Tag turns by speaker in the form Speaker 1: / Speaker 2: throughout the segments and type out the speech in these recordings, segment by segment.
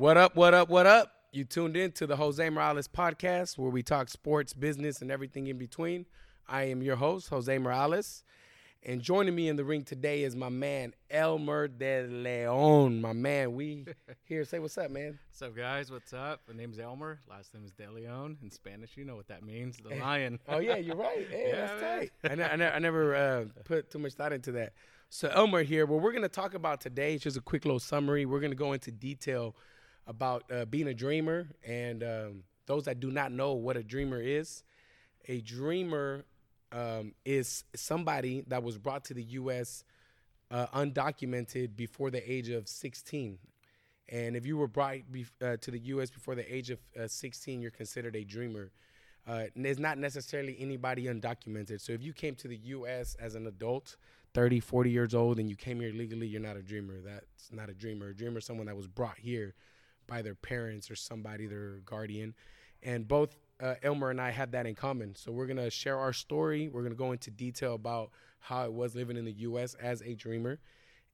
Speaker 1: What up, what up, what up? You tuned in to the Jose Morales podcast where we talk sports, business, and everything in between. I am your host, Jose Morales. And joining me in the ring today is my man, Elmer De Leon. My man, we here. Say what's up, man.
Speaker 2: What's up, guys? What's up? My name's Elmer. Last name is De Leon. In Spanish, you know what that means. The lion.
Speaker 1: oh, yeah, you're right. Hey,
Speaker 2: Yeah,
Speaker 1: that's
Speaker 2: man.
Speaker 1: tight. I, ne- I, ne- I never uh, put too much thought into that. So, Elmer here, what we're going to talk about today is just a quick little summary. We're going to go into detail about uh, being a dreamer and um, those that do not know what a dreamer is. A dreamer um, is somebody that was brought to the U.S. Uh, undocumented before the age of 16. And if you were brought bef uh, to the U.S. before the age of uh, 16, you're considered a dreamer. Uh, it's not necessarily anybody undocumented. So if you came to the U.S. as an adult, 30, 40 years old, and you came here legally, you're not a dreamer. That's not a dreamer. A dreamer is someone that was brought here by their parents or somebody, their guardian. And both uh, Elmer and I have that in common. So we're going to share our story. We're going to go into detail about how it was living in the U.S. as a dreamer.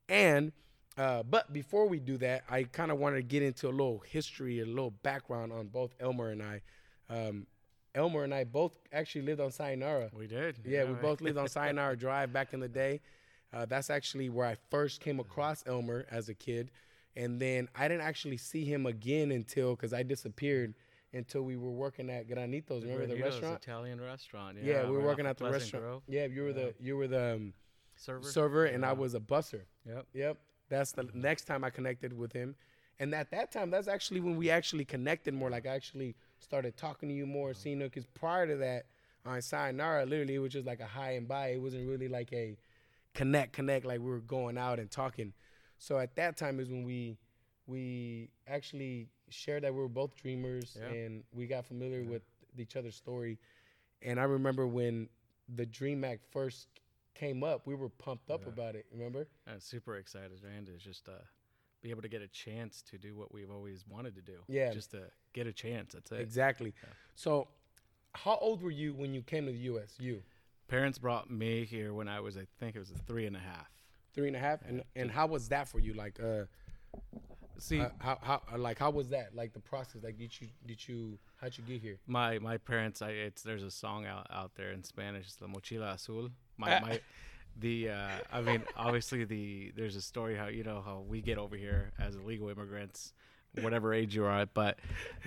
Speaker 1: And uh, but before we do that, I kind of wanted to get into a little history, a little background on both Elmer and I. Um, Elmer and I both actually lived on Sayonara.
Speaker 2: We did.
Speaker 1: Yeah, we
Speaker 2: right.
Speaker 1: both lived on Sayonara Drive back in the day. Uh, that's actually where I first came across Elmer as a kid. And then I didn't actually see him again until, because I disappeared until we were working at Granitos. Remember the
Speaker 2: Granitos? Italian restaurant.
Speaker 1: Yeah, we were
Speaker 2: right
Speaker 1: working at the
Speaker 2: Pleasant
Speaker 1: restaurant.
Speaker 2: Grove.
Speaker 1: Yeah, you were the you were the um,
Speaker 2: Server.
Speaker 1: server, and I was a busser.
Speaker 2: Yep.
Speaker 1: Yep. That's the next time I connected with him. And at that time, that's actually when we actually connected more. Like I actually started talking to you more, seeing you. Because prior to that, on Sayonara, literally, it was just like a hi and bye. It wasn't really like a connect, connect, like we were going out and talking. So at that time is when we we actually shared that we were both dreamers
Speaker 2: Yeah.
Speaker 1: and we got familiar with each other's story. And I remember when the Dream Act first came up, we were pumped up
Speaker 2: Yeah.
Speaker 1: about it. Remember?
Speaker 2: I'm super excited, man, to just uh, be able to get a chance to do what we've always wanted to do.
Speaker 1: Yeah.
Speaker 2: Just to get a chance. That's it.
Speaker 1: Exactly.
Speaker 2: Yeah.
Speaker 1: So, how old were you when you came to the U.S.? You
Speaker 2: Parents brought me here when I was, I think it was a three and a half.
Speaker 1: Three and a half, and and how was that for you? Like, uh,
Speaker 2: See,
Speaker 1: uh, how how uh, like how was that? Like the process? Like, did you did you how'd you get here?
Speaker 2: my my parents I it's there's a song out out there in Spanish it's La Mochila Azul my
Speaker 1: Ah.
Speaker 2: my the uh I mean obviously the there's a story how you know how we get over here as illegal immigrants whatever age you are but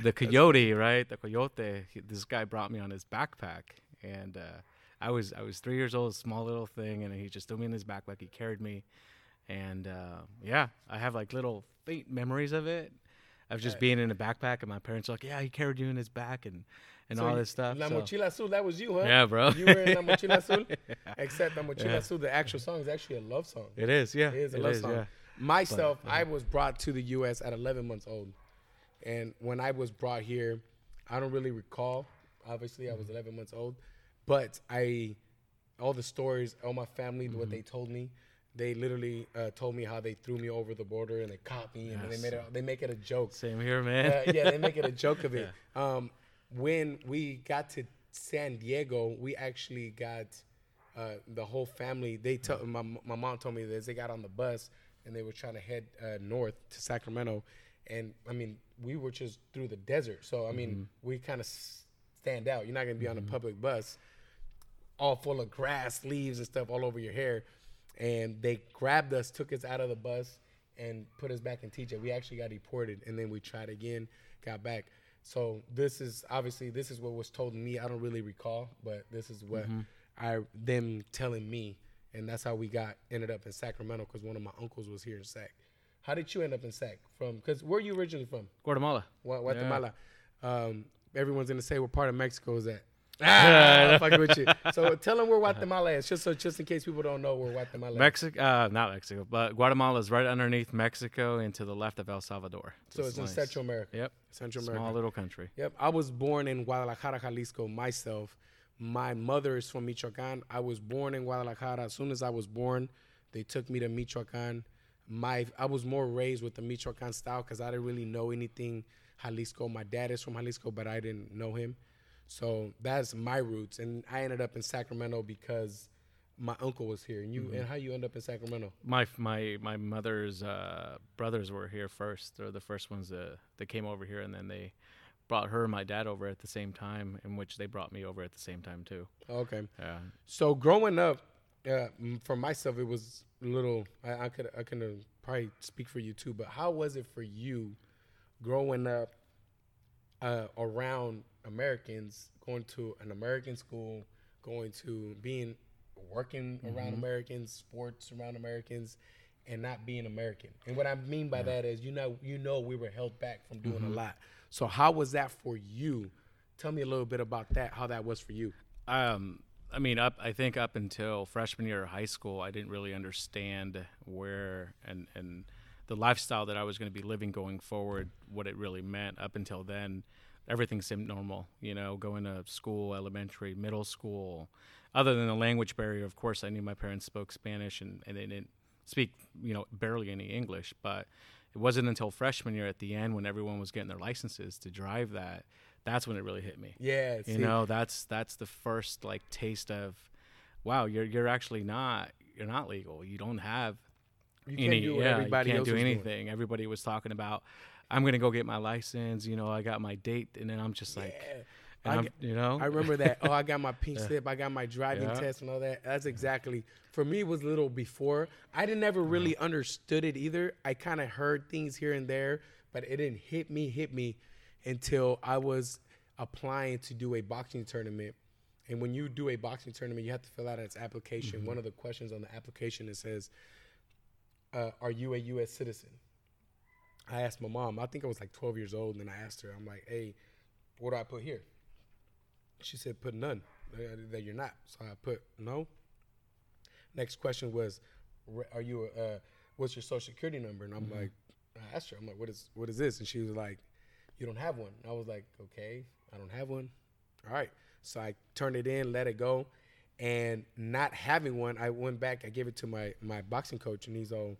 Speaker 2: the coyote right the coyote he, this guy brought me on his backpack and uh I was I was 3 years old small little thing and he just threw me in his backpack he carried me and uh yeah I have like little faint memories of it of just
Speaker 1: Uh,
Speaker 2: being in a backpack and my parents were like yeah he carried you in his back and and
Speaker 1: So
Speaker 2: all this stuff.
Speaker 1: La
Speaker 2: so-
Speaker 1: Mochila Azul, that was you, huh?
Speaker 2: Yeah, bro.
Speaker 1: You were in La Mochila Azul. Except La Mochila
Speaker 2: Yeah.
Speaker 1: Azul, the actual song is actually a love song.
Speaker 2: It is, yeah.
Speaker 1: It is a love song.
Speaker 2: yeah.
Speaker 1: Myself,
Speaker 2: But,
Speaker 1: I was brought to the U.S. at 11 months old, and when I was brought here, I don't really recall. Obviously, I was 11 months old, but I, all the stories, all my family,
Speaker 2: Mm-hmm.
Speaker 1: what they told me, they literally uh, told me how they threw me over the border and they caught me, and they made it. They make it a joke.
Speaker 2: Same here, man.
Speaker 1: Uh, yeah, they make it a joke of it. Um, when we got to San Diego, we actually got uh, the whole family. They tell my my mom told me this. They got on the bus and they were trying to head uh, north to Sacramento, and I mean we were just through the desert. So I mean we kind of stand out. You're not gonna be on a public bus, all full of grass, leaves, and stuff all over your hair. And they grabbed us, took us out of the bus, and put us back in TJ. We actually got deported, and then we tried again, got back. So this is obviously this is what was told me. I don't really recall, but this is what I them telling me, and that's how we got ended up in Sacramento because one of my uncles was here in Sac. How did you end up in Sac? From because where are you originally from?
Speaker 2: Guatemala.
Speaker 1: Gua- Guatemala. Um, everyone's gonna say what part of Mexico is that. Ah, I'm fucking with you. So tell them where Guatemala is, just so just in case people don't know where Guatemala is.
Speaker 2: Mexico, uh, not Mexico, but Guatemala is right underneath Mexico and to the left of El Salvador.
Speaker 1: So it's in. Central America.
Speaker 2: Yep.
Speaker 1: Central America.
Speaker 2: Small little country.
Speaker 1: Yep. I was born in Guadalajara, Jalisco myself. My mother is from Michoacan. I was born in Guadalajara. As soon as I was born, they took me to Michoacan. My I was more raised with the Michoacan style because I didn't really know anything Jalisco. My dad is from Jalisco, but I didn't know him. So that's my roots. And I ended up in Sacramento because my uncle was here, and you
Speaker 2: Mm-hmm.
Speaker 1: and how you end up in Sacramento.
Speaker 2: My my my mother's uh, brothers were here first. They're the first ones that that came over here, and then they brought her and my dad over at the same time, in which they brought me over at the same time too.
Speaker 1: Okay.
Speaker 2: Yeah.
Speaker 1: So growing up, uh, for myself, it was a little. I, I could I can probably speak for you too. But how was it for you, growing up uh, around Americans, going to an American school, going to being working around Americans, sports around Americans, and not being American? And what I mean by that is, you know, you know, we were held back from doing a lot. So how was that for you? Tell me a little bit about that. How that was for you.
Speaker 2: Um, I mean, up. I think up until freshman year of high school, I didn't really understand where and and the lifestyle that I was going to be living going forward, what it really meant. Up until then, everything seemed normal. You know, going to school, elementary, middle school. Other than the language barrier, of course, I knew my parents spoke Spanish and, and they didn't speak, you know, barely any English. But it wasn't until freshman year at the end when everyone was getting their licenses to drive that, that's when it really hit me
Speaker 1: Yeah,
Speaker 2: you know that's that's the first like taste of wow you're you're actually not you're not legal you don't have
Speaker 1: you can't
Speaker 2: any
Speaker 1: do
Speaker 2: yeah
Speaker 1: everybody
Speaker 2: you can't do
Speaker 1: is doing.
Speaker 2: anything everybody was talking about i'm gonna go get my license you know i got my date and then i'm just like
Speaker 1: Yeah. I
Speaker 2: I'm, you know
Speaker 1: I remember that. Oh, I got my pink slip. I got my driving
Speaker 2: Yeah.
Speaker 1: test and all that. That's exactly for me. It was a little before. I didn't ever really
Speaker 2: Uh-huh.
Speaker 1: understood it either. I kind of heard things here and there, but it didn't hit me. Hit me until I was applying to do a boxing tournament. And when you do a boxing tournament, you have to fill out its application.
Speaker 2: Mm-hmm.
Speaker 1: One of the questions on the application it says, uh, "Are you a U.S. citizen?" I asked my mom. I think I was like 12 years old, and then I asked her. I'm like, "Hey, what do I put here?" She said, "Put none. That you're not." So I put no. Next question was, "Are you? a- Uh, what's your social security number?" And I'm like, I asked her, I'm like, "What is? What is this?" And she was like, "You don't have one." I was like, "Okay, I don't have one." All right. So I turned it in, let it go, and not having one, I went back. I gave it to my my boxing coach, and he's all,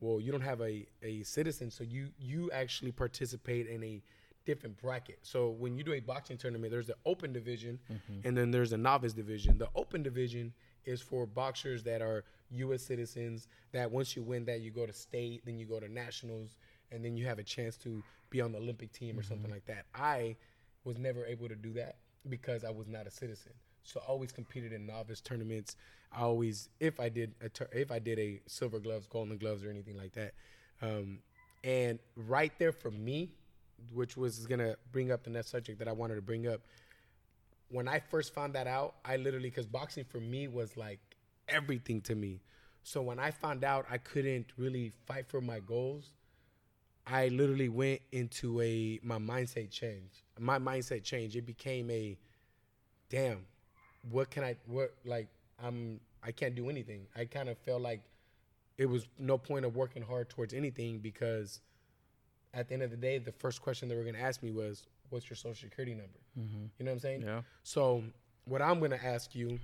Speaker 1: "Well, you don't have a a citizen, so you you actually participate in a different bracket. So when you do a boxing tournament, there's the open division, mm-hmm. and then there's a novice division. The open division is for boxers that are U.S. citizens. That once you win that, you go to state, then you go to nationals, and then you have a chance to be on the Olympic team or something mm-hmm. like that. I was never able to do that because I was not a citizen. So I always competed in novice tournaments. I always, if I did, a if I did a silver gloves, golden gloves, or anything like that, um, and right there for me, which was gonna bring up the next subject that I wanted to bring up. When I first found that out, I literally, because boxing for me was like everything to me. So when I found out I couldn't really fight for my goals, I literally went into a my mindset change. My mindset change. It became a damn, what can I what like I'm I can't do anything. I kind of felt like it was no point of working hard towards anything because at the end of the day, the first question they were gonna ask me was, "What's your social security number?" Mm-hmm. You know what I'm saying?
Speaker 2: yeah
Speaker 1: So, what I'm going to ask you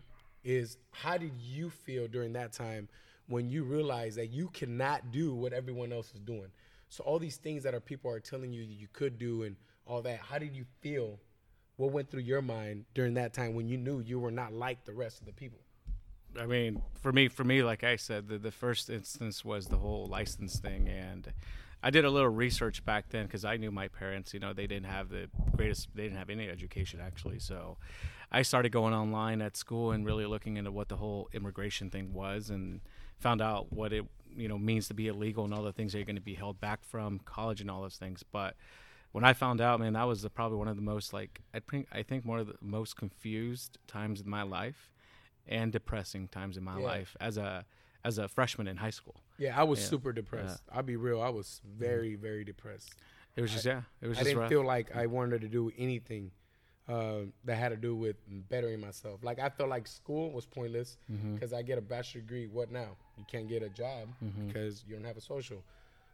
Speaker 1: is how did you feel during that time when you realized that you cannot do what everyone else is doing? So, all these things that are people are telling you that you could do and all that, how did you feel? What went through your mind during that time when you knew you were not like the rest of the people?
Speaker 2: I mean, for me, for me, like I said, the, the first instance was the whole license thing, and I did a little research back then because I knew my parents. You know, they didn't have the greatest, they didn't have any education actually. So, I started going online at school and really looking into what the whole immigration thing was, and found out what it you know means to be illegal and all the things that you're going to be held back from college and all those things. But when I found out, man, that was the, probably one of the most like I think I think one of the most confused times in my life and depressing times in my
Speaker 1: Yeah.
Speaker 2: life as a as a freshman in high school.
Speaker 1: Yeah, I was
Speaker 2: Yeah.
Speaker 1: super depressed. I'll be real. I was very, very depressed.
Speaker 2: It was just yeah, it was just I
Speaker 1: didn't
Speaker 2: rough.
Speaker 1: feel like I wanted to do anything uh, that had to do with bettering myself. Like I felt like school was pointless
Speaker 2: Mm-hmm.
Speaker 1: because I get a bachelor degree. What now? You can't get a job
Speaker 2: Mm-hmm.
Speaker 1: because you don't have a social.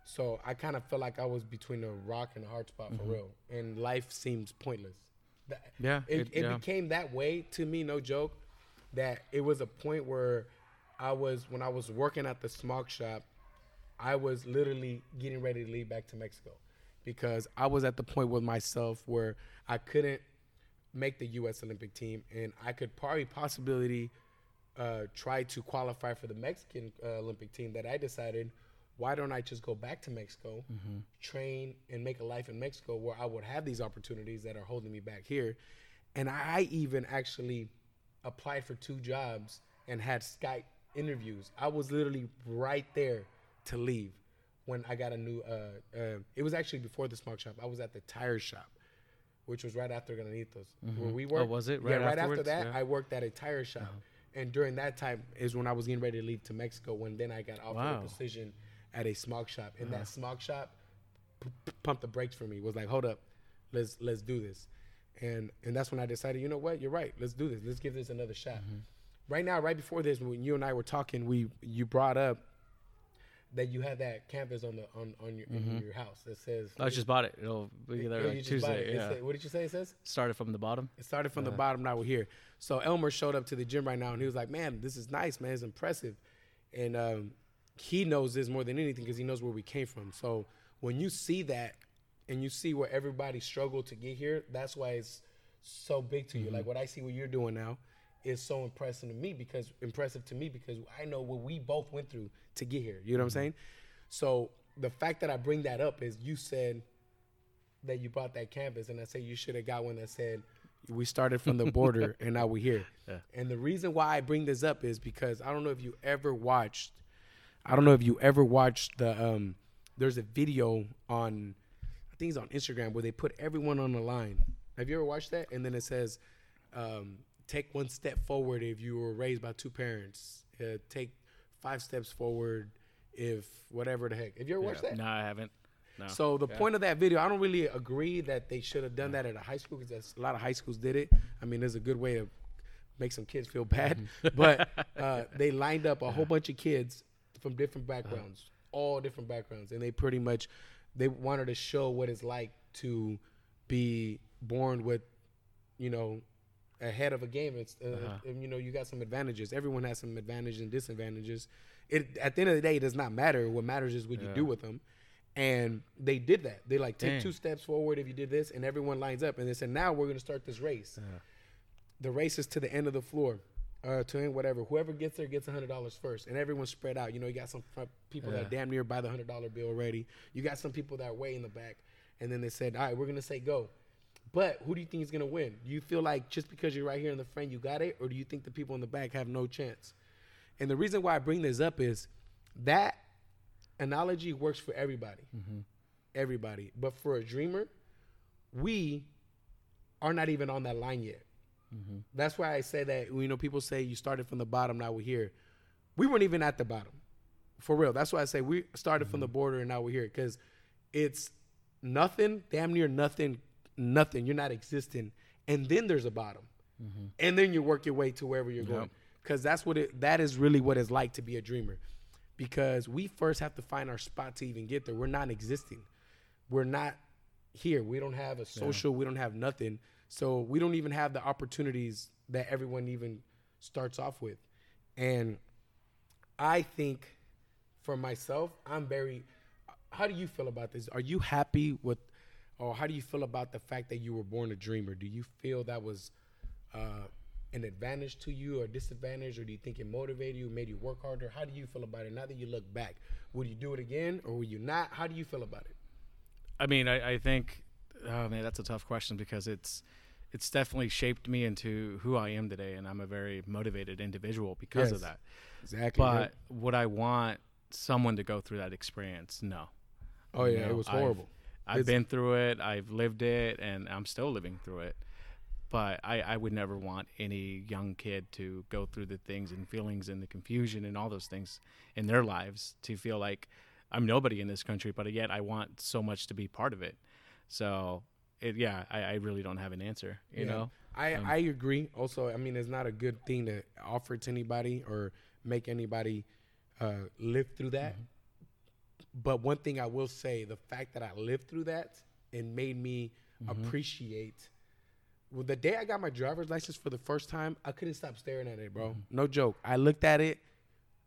Speaker 1: So I kind of felt like I was between a rock and a hard spot for real, and life seems pointless. That-
Speaker 2: Mm-hmm. Yeah,
Speaker 1: it,
Speaker 2: it-
Speaker 1: it
Speaker 2: yeah.
Speaker 1: became that way to me. No joke. That it was a point where I was when I was working at the smog shop. I was literally getting ready to leave back to Mexico because I was at the point with myself where I couldn't make the U.S. Olympic team, and I could probably possibility uh, tried to qualify for the Mexican uh, Olympic team, that I decided, why don't I just go back to Mexico, train and make a life in Mexico where I would have these opportunities that are holding me back here, and I even actually applied for two jobs and had Skype interviews. I was literally right there to leave when I got a new. Uh, uh, it was actually before the smoke shop. I was at the tire shop, which was right after Granitos, where we worked.
Speaker 2: Oh, was it?
Speaker 1: yeah,
Speaker 2: Right
Speaker 1: right after that,
Speaker 2: Yeah. Uh-huh.
Speaker 1: I worked at a tire shop, and during that time is when I was getting ready to leave to Mexico. When then I got offered
Speaker 2: Wow. Uh-huh.
Speaker 1: a position at a smog shop, and that smog shop p- p- pumped the brakes for me. Was like, hold up, let's let's do this, and and that's when I decided, you know what, you're right, let's do this, let's give this another shot.
Speaker 2: Mm-hmm.
Speaker 1: Right now, right before this, when you and I were talking, we you brought up that you had that canvas on the on on your in your house that says.
Speaker 2: I just bought it. It'll be there
Speaker 1: you
Speaker 2: like. Tuesday.
Speaker 1: It
Speaker 2: Yeah.
Speaker 1: what did you say? It says.
Speaker 2: Started from the bottom.
Speaker 1: It started from the bottom. Now we're here. So Elmer showed up to the gym right now, and he was like, "Man, this is nice, man. It's impressive." And um, he knows this more than anything because he knows where we came from. So when you see that, and you see where everybody struggled to get here, that's why it's so big to you. Mm-hmm. Like what I see what you're doing now is so impressive to me because impressive to me because I know what we both went through to get here. You know what I'm mm-hmm. saying? So the fact that I bring that up is you said that you bought that canvas, and I say you should have got one that said we started from the border and now we're here.
Speaker 2: Yeah.
Speaker 1: And the reason why I bring this up is because I don't know if you ever watched. I don't know if you ever watched the. Um, there's a video on, I think it's on Instagram where they put everyone on the line. Have you ever watched that? And then it says, um, "Take one step forward if you were raised by two parents. Uh, take five steps forward if whatever the heck." Have you ever watched that?
Speaker 2: No, I haven't. No.
Speaker 1: So the point of that video, I don't really agree that they should have done that at a high school because a lot of high schools did it. I mean, there's a good way to make some kids feel bad, but uh, they lined up a whole bunch of kids from different uh-huh. backgrounds, all different backgrounds, and they pretty much they wanted to show what it's like to be born with, you know, ahead of a game. It's uh, uh-huh. and, you know you got some advantages. Everyone has some advantages and disadvantages. It at the end of the day, it does not matter. What matters is what you do with them. And they did that. They like take
Speaker 2: Dang.
Speaker 1: two steps forward if you did this, and everyone lines up. And they said, now we're going to start this race. Uh-huh. The race is to the end of the floor, uh, to end whatever. Whoever gets there gets hundred dollars first, and everyone's spread out. You know, you got some people that damn near buy the hundred dollar bill already. You got some people that are way in the back, and then they said, all right, we're going to say go. But who do you think is going to win? Do you feel like just because you're right here in the front, you got it, or do you think the people in the back have no chance? And the reason why I bring this up is that analogy works for everybody. Everybody. But for a dreamer, we are not even on that line yet. Mm-hmm. That's why I say that, you know, people say you started from the bottom, now we're here. We weren't even at the bottom. For real. That's why I say we started from the mm-hmm. border and now we're here. Because it's nothing, damn near nothing, nothing. You're not existing. And then there's a bottom. Mm-hmm. And then you work your way to wherever you're going. Because that's what it that is really what it's like to be a dreamer. Because we first have to find our spot to even get there. We're not existing. We're not here. We don't have a social, we don't have nothing. So we don't even have the opportunities that everyone even starts off with. And I think for myself, I'm very how do you feel about this? Are you happy with or how do you feel about the fact that you were born a dreamer? Do you feel that was uh, an advantage to you or disadvantage, or do you think it motivated you, made you work harder? How do you feel about it now that you look back? Would you do it again or would you not? How do you feel about it?
Speaker 2: I mean, I, I think, oh man, that's a tough question because it's it's definitely shaped me into who I am today, and I'm a very motivated individual because of that.
Speaker 1: Exactly.
Speaker 2: But would I want someone to go through that experience? No.
Speaker 1: oh yeah,
Speaker 2: No,
Speaker 1: it was
Speaker 2: I've-
Speaker 1: horrible.
Speaker 2: I've been through it. I've lived it, and I'm still living through it. But I, I would never want any young kid to go through the things and feelings and the confusion and all those things in their lives to feel like I'm nobody in this country, but yet I want so much to be part of it. So, it, yeah, I, I really don't have an answer. You
Speaker 1: Yeah.
Speaker 2: know,
Speaker 1: I um, I agree. Also, I mean, it's not a good thing to offer to anybody or make anybody uh, live through that. Mm-hmm. But one thing I will say, the fact that I lived through that, and made me mm-hmm. appreciate. Well, the day I got my driver's license for the first time, I couldn't stop staring at it, bro. Mm-hmm. No joke. I looked at it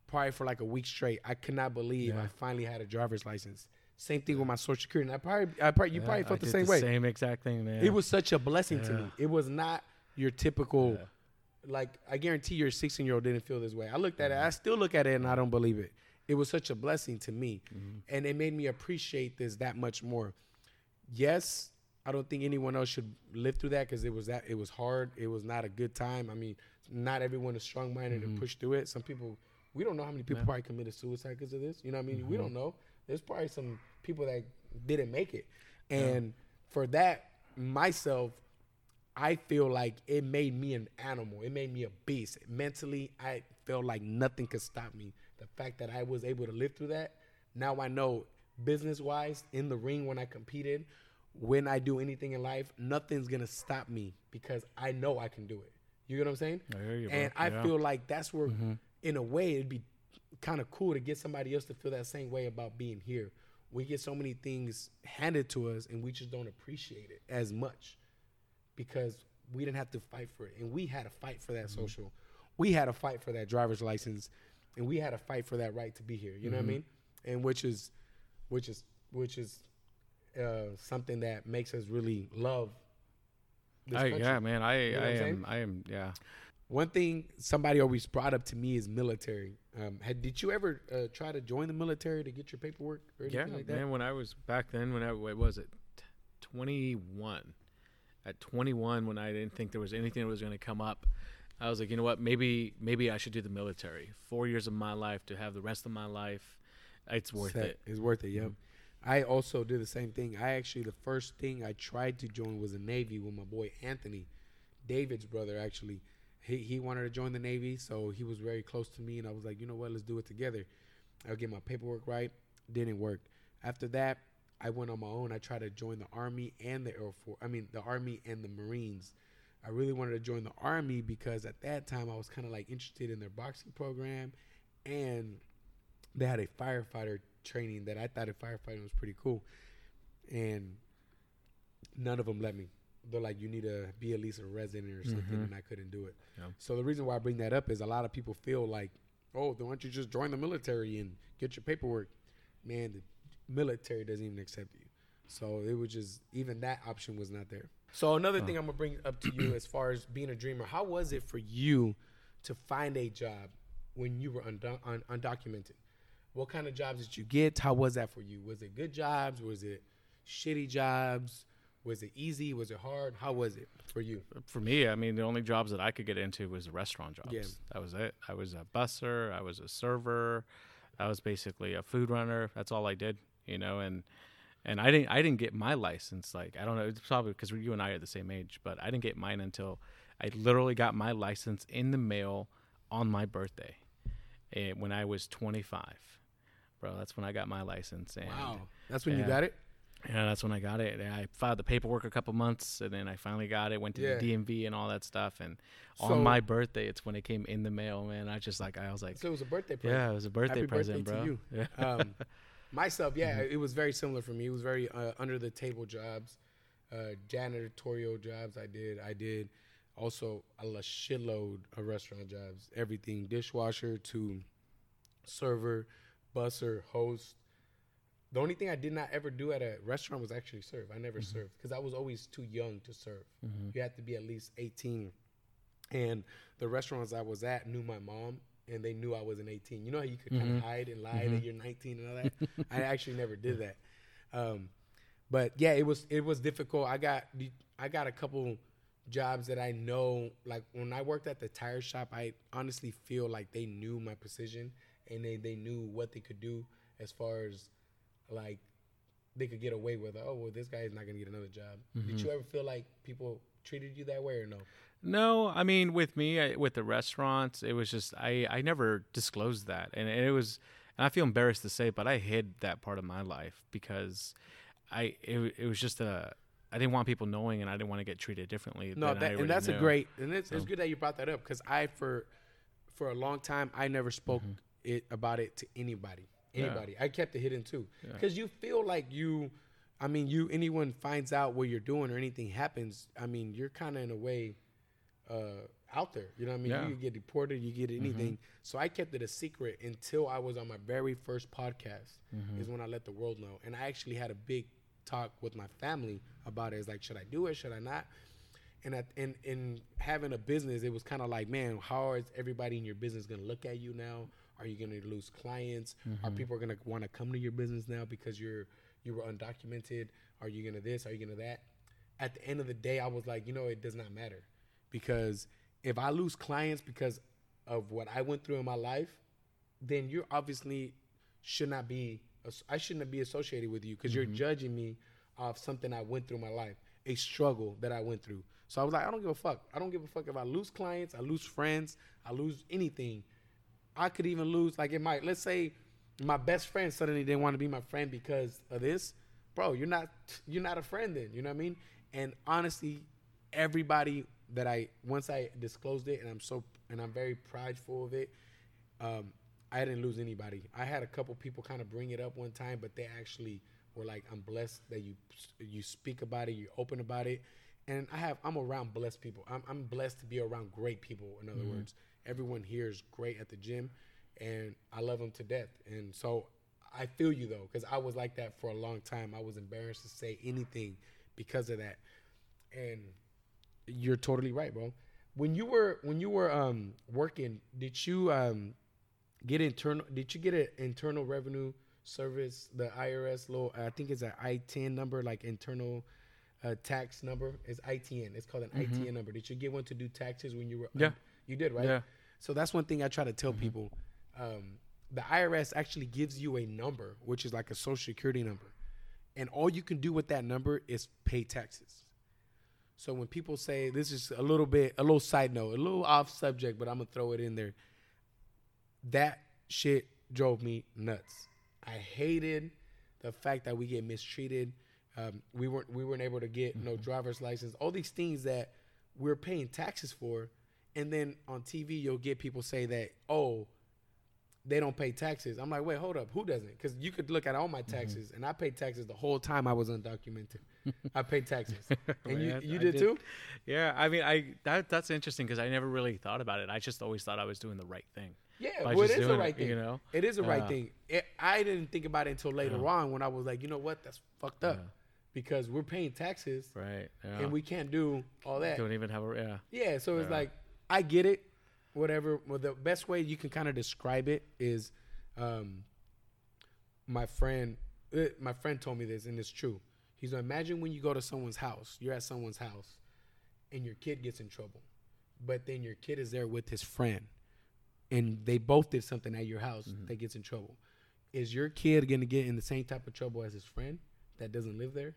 Speaker 1: probably for like a week straight. I could not believe I finally had a driver's license. Same thing with my social security. And I probably, I probably, you probably
Speaker 2: I
Speaker 1: felt the
Speaker 2: did
Speaker 1: same way.
Speaker 2: Same exact thing, man.
Speaker 1: It was such a blessing to me. It was not your typical like I guarantee your 16 year old didn't feel this way. I looked at it. Mm-hmm. I still look at it and I don't believe it. It was such a blessing to me, mm-hmm. and it made me appreciate this that much more. Yes, I don't think anyone else should live through that because it was that it was hard. It was not a good time. I mean, not everyone is strong minded and mm-hmm. push through it. Some people, we don't know how many people probably committed suicide because of this. You know what I mean? We don't know. There's probably some people that didn't make it, and for that myself, I feel like it made me an animal. It made me a beast. Mentally, I felt like nothing could stop me. The fact that I was able to live through that, now I know business wise, in the ring when I competed, when I do anything in life, nothing's gonna stop me because I know I can do it. You get what I'm saying?
Speaker 2: I hear you, bro.
Speaker 1: and I
Speaker 2: Yeah.
Speaker 1: feel like that's where, mm-hmm. in a way, it'd be kind of cool to get somebody else to feel that same way about being here. We get so many things handed to us, and we just don't appreciate it as much because we didn't have to fight for it, and we had to fight for that social. We had to fight for that driver's license, and we had to fight for that right to be here. You know what I mean? And which is, which is, which is uh, something that makes us really love. This
Speaker 2: I,
Speaker 1: country.
Speaker 2: yeah, man. I,
Speaker 1: know
Speaker 2: I am. I am. Yeah.
Speaker 1: One thing somebody always brought up to me is military. Um, had did you ever uh, try to join the military to get your paperwork or anything
Speaker 2: Yeah,
Speaker 1: like that?
Speaker 2: man. When I was back then, when I what was it, twenty one. At twenty one, when I didn't think there was anything that was going to come up, I was like, you know what? Maybe maybe I should do the military. Four years of my life to have the rest of my life. It's worth
Speaker 1: Set.
Speaker 2: it.
Speaker 1: It's worth it. Yep. I also did the same thing. I actually the first thing I tried to join was the Navy with my boy Anthony, David's brother. Actually, he he wanted to join the Navy, so he was very close to me, and I was like, you know what? Let's do it together. I'll get my paperwork right. Didn't work. After that, I went on my own. I tried to join the Army and the Air Force. I mean, the Army and the Marines. I really wanted to join the Army because at that time I was kind of like interested in their boxing program, and they had a firefighter training that I thought a firefighting was pretty cool, and none of them let me. They're like, you need to be at least a resident or something, mm-hmm. and I couldn't do it.
Speaker 2: Yeah.
Speaker 1: So the reason why I bring that up is a lot of people feel like, oh, why don't you just join the military and get your paperwork? Man, the military doesn't even accept you. So it was just even that option was not there. So another thing I'm gonna bring up to you as far as being a dreamer, how was it for you to find a job when you were undo- un- undocumented? What kind of jobs did you get? How was that for you? Was it good jobs? Was it shitty jobs? Was it easy? Was it hard? How was it for you?
Speaker 2: For me, I mean, the only jobs that I could get into was restaurant jobs.
Speaker 1: Yeah.
Speaker 2: That was it. I was a busser. I was a server. I was basically a food runner. That's all I did, you know. And and I didn't I didn't get my license. Like I don't know. It's probably because you and I are the same age, but I didn't get mine until I literally got my license in the mail on my birthday, eh, when I was 25. Bro, that's when I got my license. And
Speaker 1: Wow, that's when you got it.
Speaker 2: Yeah, that's when I got it. I filed the paperwork a couple months, and then I finally got it. Went to
Speaker 1: Yeah.
Speaker 2: the DMV and all that stuff. And
Speaker 1: So-
Speaker 2: on my birthday, it's when it came in the mail, man. I just like I was like,
Speaker 1: So it was a birthday present.
Speaker 2: yeah, it was a birthday
Speaker 1: Happy
Speaker 2: present,
Speaker 1: birthday to
Speaker 2: bro.
Speaker 1: you.
Speaker 2: Yeah.
Speaker 1: um, myself, yeah, it was very similar for me. It was very uh, under the table jobs, uh, janitorial jobs. I did. I did also a shitload of restaurant jobs. Everything dishwasher to server, busser, host. The only thing I did not ever do at a restaurant was actually serve. I never mm-hmm. served because I was always too young to serve. Mm-hmm. You had to be at least 18. And the restaurants I was at knew my mom and they knew I wasn't 18. You know how you could kind of mm-hmm. hide and lie that you're 19 and all that? I actually never did that. Um, but yeah, it was it was difficult. I got I got a couple jobs that I know like when I worked at the tire shop, I honestly feel like they knew my position and they, they knew what they could do as far as like they could get away with oh well this guy is not gonna get another job. Did mm-hmm. you ever feel like people treated you that way or no?
Speaker 2: No, I mean with me I, with the restaurants, it was just I I never disclosed that, and it was, and I feel embarrassed to say, but I hid that part of my life because I it, it was just a I didn't want people knowing, and I didn't want to get treated differently.
Speaker 1: No, that, and that's a great, and it's, it's good that you brought that up because I for for a long time I never spoke mm-hmm. it about it to anybody.
Speaker 2: Yeah.
Speaker 1: Anybody, I kept it hidden too because you feel like you, I mean, you anyone finds out what you're doing or anything happens. I mean, you're kind of in a way uh, out there. You know what I mean?
Speaker 2: Yeah.
Speaker 1: You get deported, you get anything. So I kept it a secret until I was on my very first podcast. Is when I let the world know, and I actually had a big talk with my family about it. It's like, should I do it? Should I not? And at, in in having a business, it was kind of like, man, how is everybody in your business gonna look at you now? Are you gonna lose clients? Are mm-hmm. people gonna want to come to your business now because you're you were undocumented? Are you gonna this? Are you gonna that? At the end of the day, I was like, you know, it does not matter because if I lose clients because of what I went through in my life, then you obviously should not be. I shouldn't be associated with you because you're mm-hmm. judging me off something I went through in my life, a struggle that I went through. So I was like, I don't give a fuck. I don't give a fuck if I lose clients, I lose friends, I lose anything. I could even lose like it might. Let's say my best friend suddenly didn't want to be my friend because of this, bro. You're not you're not a friend then. You know what I mean? And honestly, everybody that I once I disclosed it, and I'm so and I'm very prideful of it. Um, I didn't lose anybody. I had a couple people kind of bring it up one time, but they actually were like, "I'm blessed that you you speak about it, you're open about it." And I have I'm around blessed people. I'm I'm blessed to be around great people. In other words, everyone here is great at the gym, and I love them to death. And so I feel you though, because I was like that for a long time. I was embarrassed to say anything because of that. And you're totally right, bro. When you were when you were um working, did you um get internal? Did you get an internal revenue service, the IRS little? I think it's an I-10 number, like internal uh, tax number. It's ITN. It's called an ITN number. Did you get one to do taxes when you were?
Speaker 2: Yeah.
Speaker 1: you did, right?
Speaker 2: Yeah.
Speaker 1: So that's one thing I try to tell people. Um, the IRS actually gives you a number, which is like a social security number, and all you can do with that number is pay taxes. So when people say this is a little bit, a little side note, a little off subject, but I'm gonna throw it in there. That shit drove me nuts. I hated the fact that we get mistreated. Um, we weren't we weren't able to get no driver's license. All these things that we're paying taxes for, and then on TV you'll get people say that oh they don't pay taxes. I'm like, wait, hold up, who doesn't? Because you could look at all my mm-hmm. taxes, and I paid taxes the whole time I was undocumented. I paid taxes, and you
Speaker 2: Man,
Speaker 1: you
Speaker 2: I
Speaker 1: did,
Speaker 2: did.
Speaker 1: too.
Speaker 2: Yeah, I mean, I that that's interesting because I never really thought about it. I just always thought I was doing the right thing.
Speaker 1: Yeah, well, it is the right
Speaker 2: it,
Speaker 1: thing.
Speaker 2: you know?
Speaker 1: it is the right
Speaker 2: uh,
Speaker 1: thing. It, I didn't think about it until later uh-huh. on when I was like, you know what, that's fucked up,
Speaker 2: Yeah.
Speaker 1: because we're paying taxes
Speaker 2: Right. Yeah.
Speaker 1: and we can't do all that.
Speaker 2: don't even have a yeah.
Speaker 1: Yeah, so it's
Speaker 2: Yeah.
Speaker 1: like I get it. Whatever. Well, the best way you can kind of describe it is, um, my friend, uh, my friend told me this, and it's true. He's like, imagine when you go to someone's house, you're at someone's house, and your kid gets in trouble, but then your kid is there with his friend, and they both did something at your house that gets in trouble. Is your kid gonna get in the same type of trouble as his friend that doesn't live there,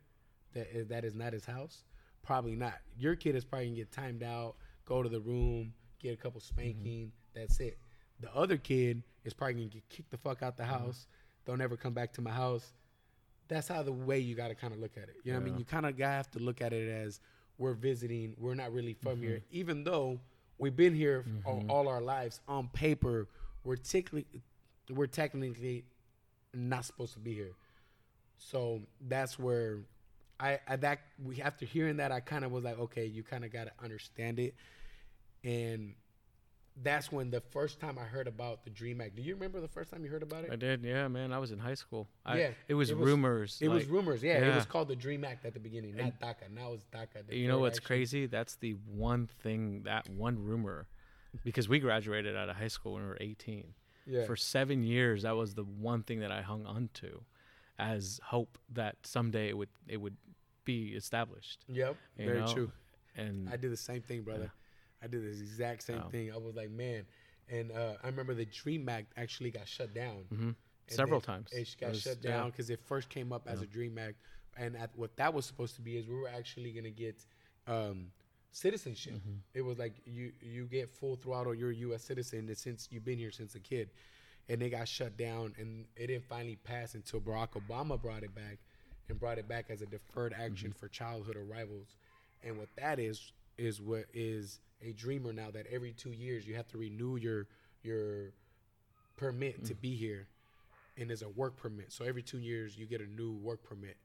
Speaker 1: that is, that is not his house? Probably not. Your kid is probably gonna get timed out, go to the room, get a couple mm-hmm. spanking. That's it. The other kid is probably gonna get kicked the fuck out the mm-hmm. house. Don't ever come back to my house. That's how the way you got to kind of look at it. You know what I mean? You kind of gotta have to look at it as we're visiting. We're not really from mm-hmm. here, even though we've been here all, all our lives. On paper, we're technically we're technically not supposed to be here. So that's where I, I that we after hearing that I kind of was like, okay, you kind of got to understand it, and that's when the first time I heard about the Dream Act. Do you remember the first time you heard about it?
Speaker 2: I did. Yeah, man. I was in high school. I,
Speaker 1: Yeah,
Speaker 2: It was
Speaker 1: it was-
Speaker 2: rumors.
Speaker 1: It was rumors, yeah, It was called the Dream Act at the beginning, not DACA. Now it's DACA.
Speaker 2: You know what's
Speaker 1: Action.
Speaker 2: crazy? That's the one thing, that one rumor, because we graduated out of high school when we were 18.
Speaker 1: Yeah.
Speaker 2: For seven years, that was the one thing that I hung on to, as hope that someday it would it would be established.
Speaker 1: Yep. Very
Speaker 2: know?
Speaker 1: true.
Speaker 2: And
Speaker 1: I did the same thing, brother. I did the exact same thing. I was like, man, and uh, I remember the Dream Act actually got shut down
Speaker 2: Mhm. Several times.
Speaker 1: It got
Speaker 2: It was-
Speaker 1: shut down because it first came up as a Dream Act, and at, what that was supposed to be is we were actually gonna get um, citizenship.
Speaker 2: Mm-hmm.
Speaker 1: It was like you you get full throttle. You're a U.S. citizen since you've been here since a kid, and they got shut down, and it didn't finally pass until Barack Obama brought it back, and brought it back as a deferred action
Speaker 2: Mm-hmm.
Speaker 1: for childhood arrivals. And what that is is what is a dreamer now that every two years you have to renew your your permit
Speaker 2: Mm.
Speaker 1: to be here and there's a work permit. So every two years you get a new work permit,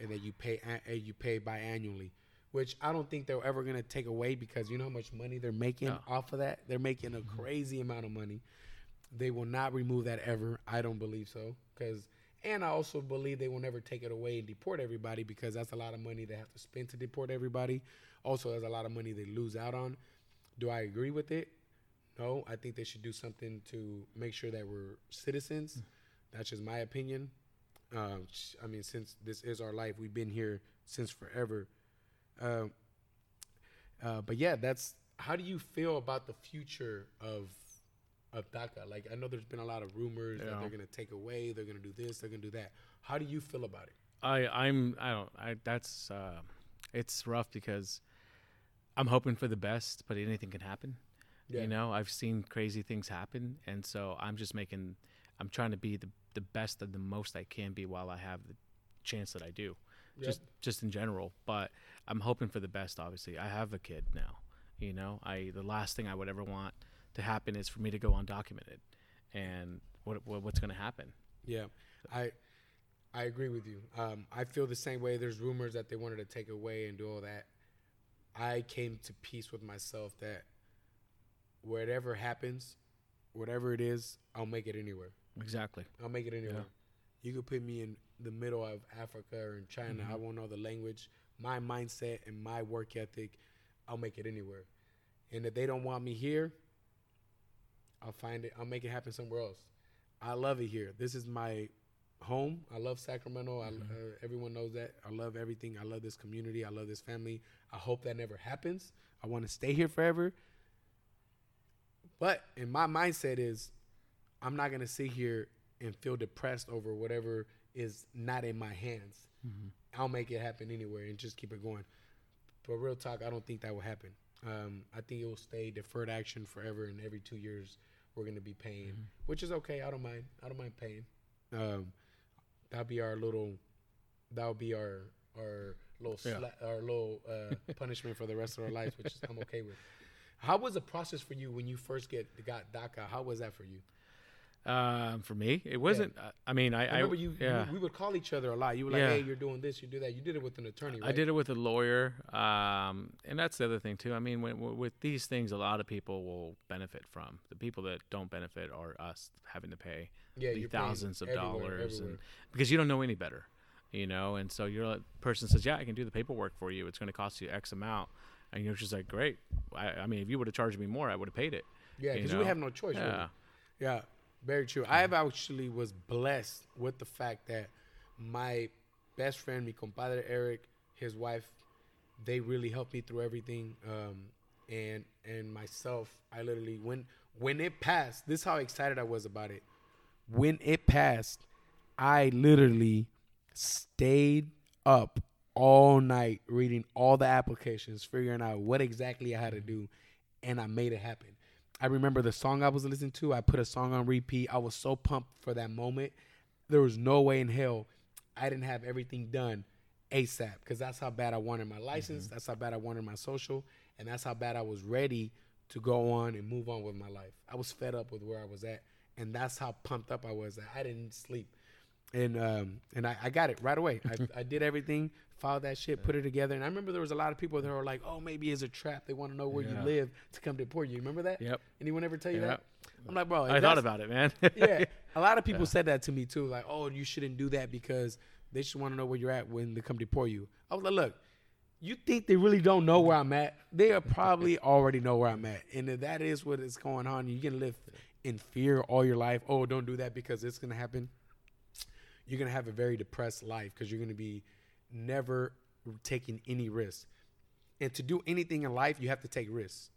Speaker 1: and then you pay you pay biannually, which I don't think they're ever gonna take away because you know how much money they're making
Speaker 2: No.
Speaker 1: off of that. They're making a crazy amount of money. They will not remove that ever. I don't believe so because. And I also believe they will never take it away and deport everybody because that's a lot of money they have to spend to deport everybody. Also, there's a lot of money they lose out on. Do I agree with it? No, I think they should do something to make sure that we're citizens. That's just my opinion. Sh- I mean, since this is our life, we've been here since forever. Um, uh, but yeah, that's how do you feel about the future of of DACA? Like, I know there's been a lot of rumors that they're gonna take away, they're gonna do this, they're gonna do that. How do you feel about it?
Speaker 2: I I'm I don't I that's uh, it's rough because I'm hoping for the best, but anything can happen.
Speaker 1: Yeah.
Speaker 2: You know, I've seen crazy things happen, and so I'm just making I'm trying to be the the best and the most I can be while I have the chance that I do.
Speaker 1: Yep.
Speaker 2: Just just in general, but I'm hoping for the best. Obviously, I have a kid now. You know, I the last thing I would ever want to happen is for me to go undocumented, and what, what what's going to happen?
Speaker 1: Yeah, I I agree with you. Um, I feel the same way. There's rumors that they wanted to take away and do all that. I came to peace with myself that whatever happens, whatever it is, I'll make it anywhere.
Speaker 2: Exactly.
Speaker 1: I'll make it anywhere.
Speaker 2: Yeah.
Speaker 1: You could put me in the middle of Africa or in China. I won't know the language. My mindset and my work ethic, I'll make it anywhere. And if they don't want me here, I'll find it. I'll make it happen somewhere else. I love it here. This is my home. I love Sacramento. I, uh, everyone knows that. I love everything. I love this community. I love this family. I hope that never happens. I want to stay here forever. But in my mindset is, I'm not gonna sit here and feel depressed over whatever is not in my hands. I'll make it happen anywhere and just keep it going. But real talk, I don't think that will happen. Um, I think it will stay deferred action forever, and every two years we're gonna be paying, which is okay. I don't mind. I don't mind paying. Um, that'll be our little. That'll be our our little
Speaker 2: Yeah.
Speaker 1: sla- our little uh, punishment for the rest of our lives, which is, I'm okay with. How was the process for you when you first get got DACA? How was that for you?
Speaker 2: Um, for me, it wasn't. uh, I mean, I,
Speaker 1: I remember you,
Speaker 2: Yeah,
Speaker 1: you. We would call each other a lot. You were like,
Speaker 2: Yeah.
Speaker 1: "Hey, you're doing this. You do that." You did it with an attorney, right?
Speaker 2: I did it with a lawyer, um, and that's the other thing too. I mean, when, with these things, a lot of people will benefit from. The people that don't benefit are us having to pay
Speaker 1: Yeah,
Speaker 2: the thousands of
Speaker 1: everywhere,
Speaker 2: dollars,
Speaker 1: everywhere.
Speaker 2: and because you don't know any better, you know. And so your person says, "Yeah, I can do the paperwork for you. It's going to cost you X amount," and you're just like, "Great." I, I mean, if you would have charged me more, I would have paid it.
Speaker 1: Yeah, because you,
Speaker 2: know?
Speaker 1: have no choice. really.
Speaker 2: Yeah.
Speaker 1: Very true. I actually was blessed with the fact that my best friend, mi compadre Eric, his wife, they really helped me through everything. Um, and and myself, I literally when when it passed, this is how excited I was about it. When it passed, I literally stayed up all night reading all the applications, figuring out what exactly I had to do, and I made it happen. I remember the song I was listening to. I put a song on repeat. I was so pumped for that moment. There was no way in hell I didn't have everything done ASAP because that's how bad I wanted my license. Mm-hmm. That's how bad I wanted my social, and that's how bad I was ready to go on and move on with my life. I was fed up with where I was at, and that's how pumped up I was. I didn't sleep, and um, and I, I got it right away. I, I did everything, filed that shit, put it together, and I remember there was a lot of people that were like, "Oh, maybe it's a trap. They want to know where
Speaker 2: Yeah.
Speaker 1: you live to come deport you." Remember that?
Speaker 2: Yep.
Speaker 1: Anyone ever tell you
Speaker 2: Yeah.
Speaker 1: that? I'm like, bro.
Speaker 2: I thought about it, man.
Speaker 1: yeah, a lot of people said that to me too. Like, oh, you shouldn't do that because they just want to know where you're at when they come deport you. I was like, look, you think they really don't know where I'm at? They are probably already know where I'm at, and if that is what is going on, You can live in fear all your life. Oh, don't do that because it's gonna happen. You're gonna have a very depressed life because you're gonna be never taking any risks. And to do anything in life, you have to take risks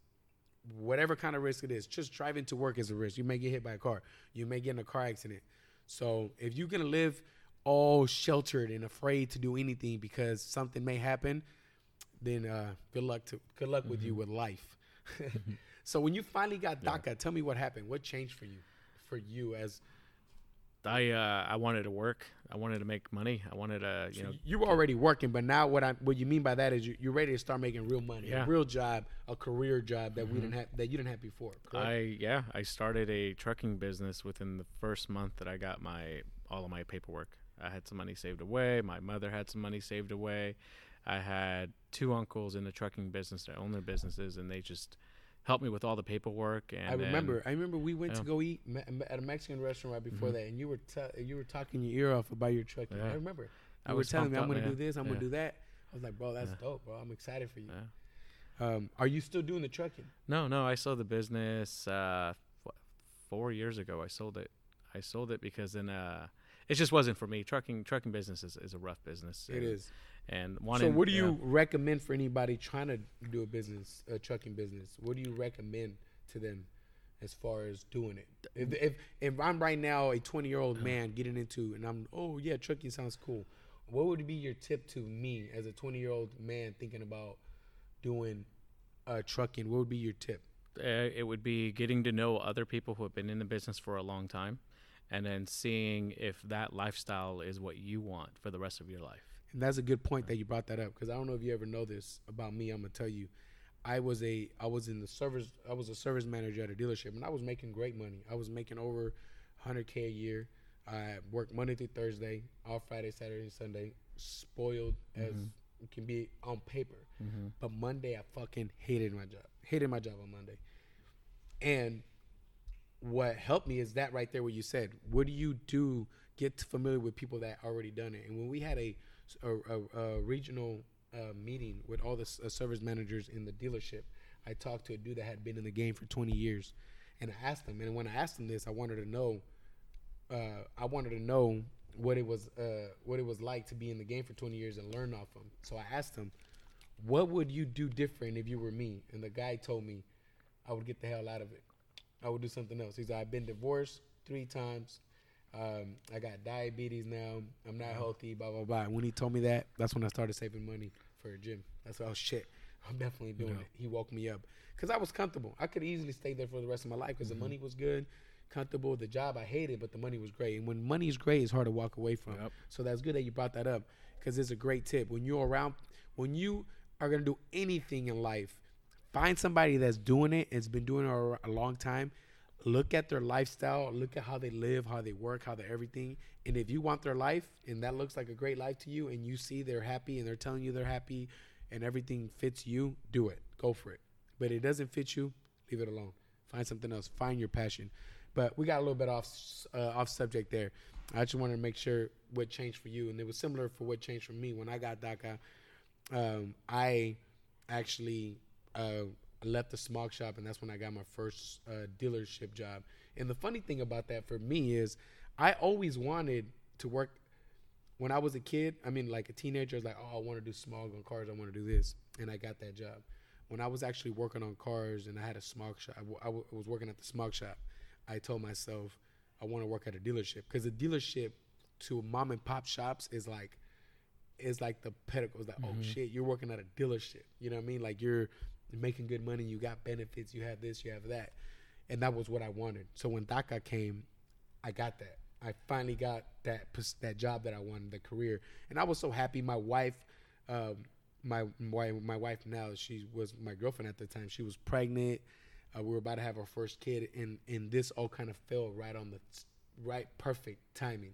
Speaker 1: whatever kind of risk it is. Just driving to work is a risk. You may get hit by a car. You may get in a car accident. So if you're gonna live all sheltered and afraid to do anything because something may happen, then uh, good luck to good luck with you with life. so when you finally got DACA, tell me what happened. What changed for you? For you as
Speaker 2: I uh, I wanted to work. I wanted to make money. I wanted to, you
Speaker 1: so
Speaker 2: know,
Speaker 1: you were already working, but now what I what you mean by that is you, you're ready to start making real money, a
Speaker 2: Yeah.
Speaker 1: real job, a career job that we didn't have that you didn't have before. correct?
Speaker 2: I yeah, I started a trucking business within the first month that I got my all of my paperwork. I had some money saved away. My mother had some money saved away. I had two uncles in the trucking business that own their businesses, and they just helped me with all the paperwork. And
Speaker 1: I remember. I remember we went to go eat me- at a Mexican restaurant right before that, and you were te- you were talking your ear off about your trucking.
Speaker 2: Yeah.
Speaker 1: I remember.
Speaker 2: I
Speaker 1: You were
Speaker 2: was
Speaker 1: telling me I'm gonna do this. I'm
Speaker 2: Yeah.
Speaker 1: gonna do that. I was like, bro, that's
Speaker 2: Yeah.
Speaker 1: dope, bro. I'm excited for you.
Speaker 2: Yeah.
Speaker 1: Um, are you still doing the trucking?
Speaker 2: No, no, I sold the business uh, what, four years ago. I sold it. I sold it because then uh, it just wasn't for me. Trucking trucking business is, is a rough business.
Speaker 1: It
Speaker 2: and,
Speaker 1: is.
Speaker 2: And
Speaker 1: So, what do
Speaker 2: yeah.
Speaker 1: you recommend for anybody trying to do a business, a trucking business? What do you recommend to them as far as doing it? If if, if I'm right now a 20 year old man getting into, and I'm, oh yeah, trucking sounds cool. What would be your tip to me as a 20 year old man thinking about doing uh, trucking? What would be your tip?
Speaker 2: uh, it would be getting to know other people who have been in the business for a long time and then seeing if that lifestyle is what you want for the rest of your life
Speaker 1: And that's a good point that you brought that up because I don't know if you ever know this about me. I'm gonna tell you, I was a I was in the service I was a service manager at a dealership and I was making great money. I was making over 100k a year. I worked Monday through Thursday, off Friday, Saturday, and Sunday. Spoiled as mm-hmm. it can be on paper, mm-hmm. but Monday I fucking hated my job. Hated my job on Monday, and what helped me is that right there what you said what do you do get familiar with people that already done it? And when we had a a, a, a regional uh, meeting with all the uh, service managers in the dealership i talked to a dude that had been in the game for 20 years and i asked him and when i asked him this i wanted to know uh, i wanted to know what it was uh, what it was like to be in the game for 20 years and learn off him. So i asked him what would you do different if you were me? And the guy told me i would get the hell out of it I would do something else. He's like, I've been divorced three times. Um, I got diabetes now. I'm not healthy. Blah blah blah. When he told me that, that's when I started saving money for a gym. That's oh shit. I'm definitely doing it. He woke me up because I was comfortable. I could easily stay there for the rest of my life because the money was good, comfortable. The job I hated, but the money was great. And when money is great, it's hard to walk away from.
Speaker 2: Yep.
Speaker 1: So that's good that you brought that up because it's a great tip. When you're around, when you are gonna do anything in life, find somebody that's doing it and's been doing it a long time look at their lifestyle look at how they live how they work how they everything. And if you want their life and that looks like a great life to you and you see they're happy and they're telling you they're happy and everything fits you do it. Go for it. But it doesn't fit you leave it alone. Find something else. Find your passion. But we got a little bit off uh, off subject there. I just wanted to make sure what changed for you and it was similar for what changed for me. When i got DACA um, i actually uh, left the smog shop, and that's when I got my first uh, dealership job. And the funny thing about that for me is, I always wanted to work. When I was a kid, I mean, like a teenager, I was like, "Oh, I want to do smog on cars. I want to do this," and I got that job. When I was actually working on cars and I had a smog shop, I, w- I w- was working at the smog shop. I told myself, I want to work at a dealership because a dealership to mom and pop shops is like is like the. It's like, oh shit, you're working at a dealership. You know what I mean? Like you're making good money, you got benefits, you have this, you have that. And that was what I wanted. So when DACA came, I got that. I finally got that that job that I wanted, the career. And I was so happy. My wife, um, my my my wife now, she was my girlfriend at the time. She was pregnant. Uh, we were about to have our first kid, and and this all kind of fell right on the right perfect timing.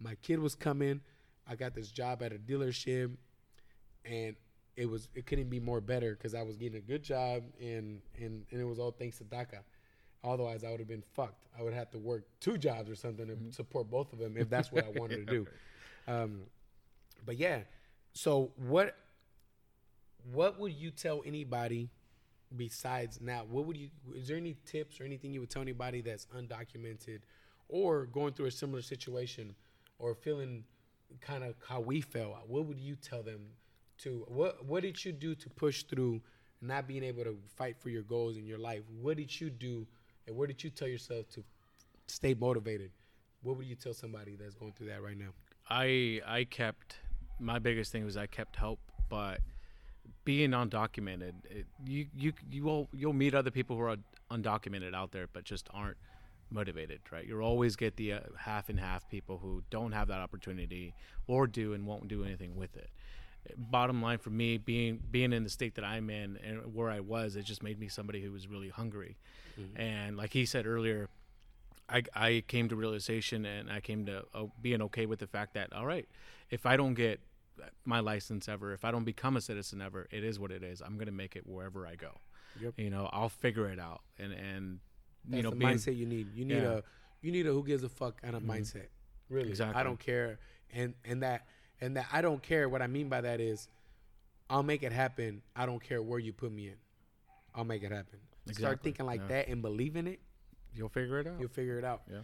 Speaker 1: My kid was coming. I got this job at a dealership, and it was it couldn't be more better because I was getting a good job, and and and it was all thanks to DACA. Otherwise, I would have been fucked. I would have to work two jobs or something to support both of them if that's what I wanted to do. Um, but yeah, so what what would you tell anybody besides now? What would you? Is there any tips or anything you would tell anybody that's undocumented or going through a similar situation or feeling kind of how we felt? What would you tell them to? What What did you do to push through not being able to fight for your goals in your life? What did you do, and what did you tell yourself to stay motivated? What would you tell somebody that's going through that right now?
Speaker 2: I I kept my biggest thing was I kept help, but being undocumented, it, you you you will you'll meet other people who are undocumented out there, but just aren't motivated, right? You'll always get the uh, half and half people who don't have that opportunity or do and won't do anything with it. Bottom line for me, being being in the state that I'm in and where I was, it just made me somebody who was really hungry. And like he said earlier, I, I came to realization and I came to uh, being okay with the fact that all right, if I don't get my license ever, if I don't become a citizen ever, it is what it is. I'm gonna make it wherever I go.
Speaker 1: Yep.
Speaker 2: You know, I'll figure it out. And and
Speaker 1: That's
Speaker 2: you know,
Speaker 1: the
Speaker 2: being,
Speaker 1: mindset you need. You need
Speaker 2: Yeah. Mm-hmm.
Speaker 1: a you need a who gives a fuck kind of mindset. Really,
Speaker 2: Exactly.
Speaker 1: I don't care, and and that and that I don't care. What I mean by that is, I'll make it happen. I don't care where you put me in. I'll make it happen. Start thinking like
Speaker 2: yeah.
Speaker 1: that and believe in it.
Speaker 2: You'll figure it out.
Speaker 1: You'll figure it out.
Speaker 2: Yeah.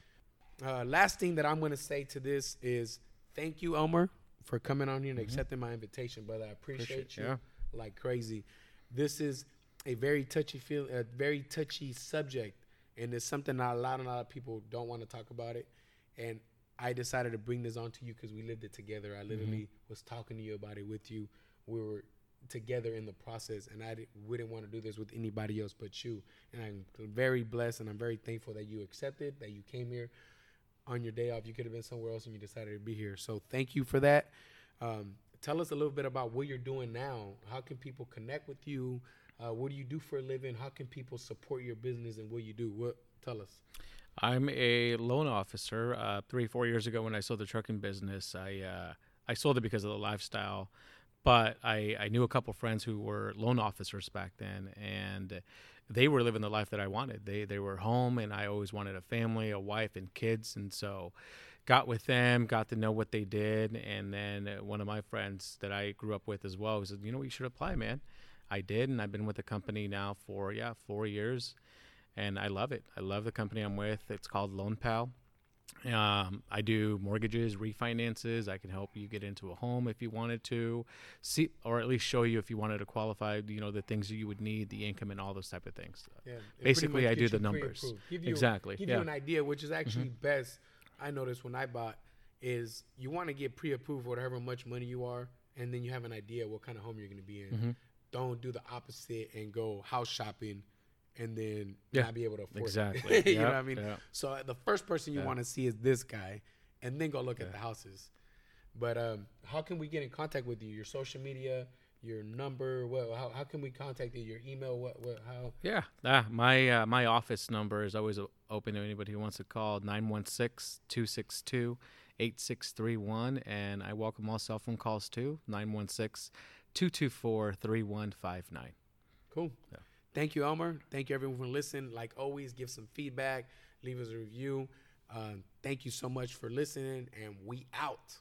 Speaker 1: Uh, last thing that I'm going to say to this is thank you, Elmer, for coming on here and accepting my invitation, brother. I appreciate,
Speaker 2: Mm-hmm. Appreciate-
Speaker 1: you
Speaker 2: yeah.
Speaker 1: like crazy. This is a very touchy feel, a very touchy subject, and it's something that a lot, a lot of people don't want to talk about it. And I decided to bring this on to you because we lived it together. I literally
Speaker 2: Mm-hmm.
Speaker 1: was talking to you about it with you. We were together in the process, and I wouldn't want to do this with anybody else but you. And I'm very blessed, and I'm very thankful that you accepted, that you came here on your day off. You could have been somewhere else, and you decided to be here. So thank you for that. Um, tell us a little bit about what you're doing now. How can people connect with you? Uh, what do you do for a living? How can people support your business and what you do? What tell us?
Speaker 2: I'm a loan officer. Uh, three, four years ago, when I sold the trucking business, I uh, I sold it because of the lifestyle, but I, I knew a couple friends who were loan officers back then, and they were living the life that I wanted. They they were home, and I always wanted a family, a wife, and kids, and so got with them, got to know what they did, and then one of my friends that I grew up with as well said, you know, you should apply, man. I did, and I've been with the company now for yeah four years and I love it. I love the company I'm with. It's called Loan Pal. Um, I do mortgages, refinances. I can help you get into a home if you wanted to, see, or at least show you if you wanted to qualify. You know the things that you would need, the income, and all those type of things.
Speaker 1: Yeah,
Speaker 2: Basically, I do the numbers.
Speaker 1: Give you,
Speaker 2: Exactly,
Speaker 1: Give
Speaker 2: yeah.
Speaker 1: you an idea, which is actually best. I noticed when I bought is you want to get pre-approved whatever much money you are, and then you have an idea what kind of home you're going to be in.
Speaker 2: Mm-hmm.
Speaker 1: Don't do the opposite and go house shopping, and then
Speaker 2: Yeah,
Speaker 1: not be able to afford
Speaker 2: exactly.
Speaker 1: it. you know what I mean?
Speaker 2: yep.
Speaker 1: So uh, the first person you
Speaker 2: Yeah.
Speaker 1: want to see is this guy, and then go look at the houses. But um, how can we get in contact with you? Your social media, your number. What? How, how can we contact you? Your email. What? What? How?
Speaker 2: Yeah, ah, my uh, my office number is always open to anybody who wants to call 916-262-8631 and I welcome all cell phone calls too 916-224-3159.
Speaker 1: Cool. Thank you, Elmer. Thank you, everyone, for listening. Like always, give some feedback, leave us a review. Uh, thank you so much for listening, and we out.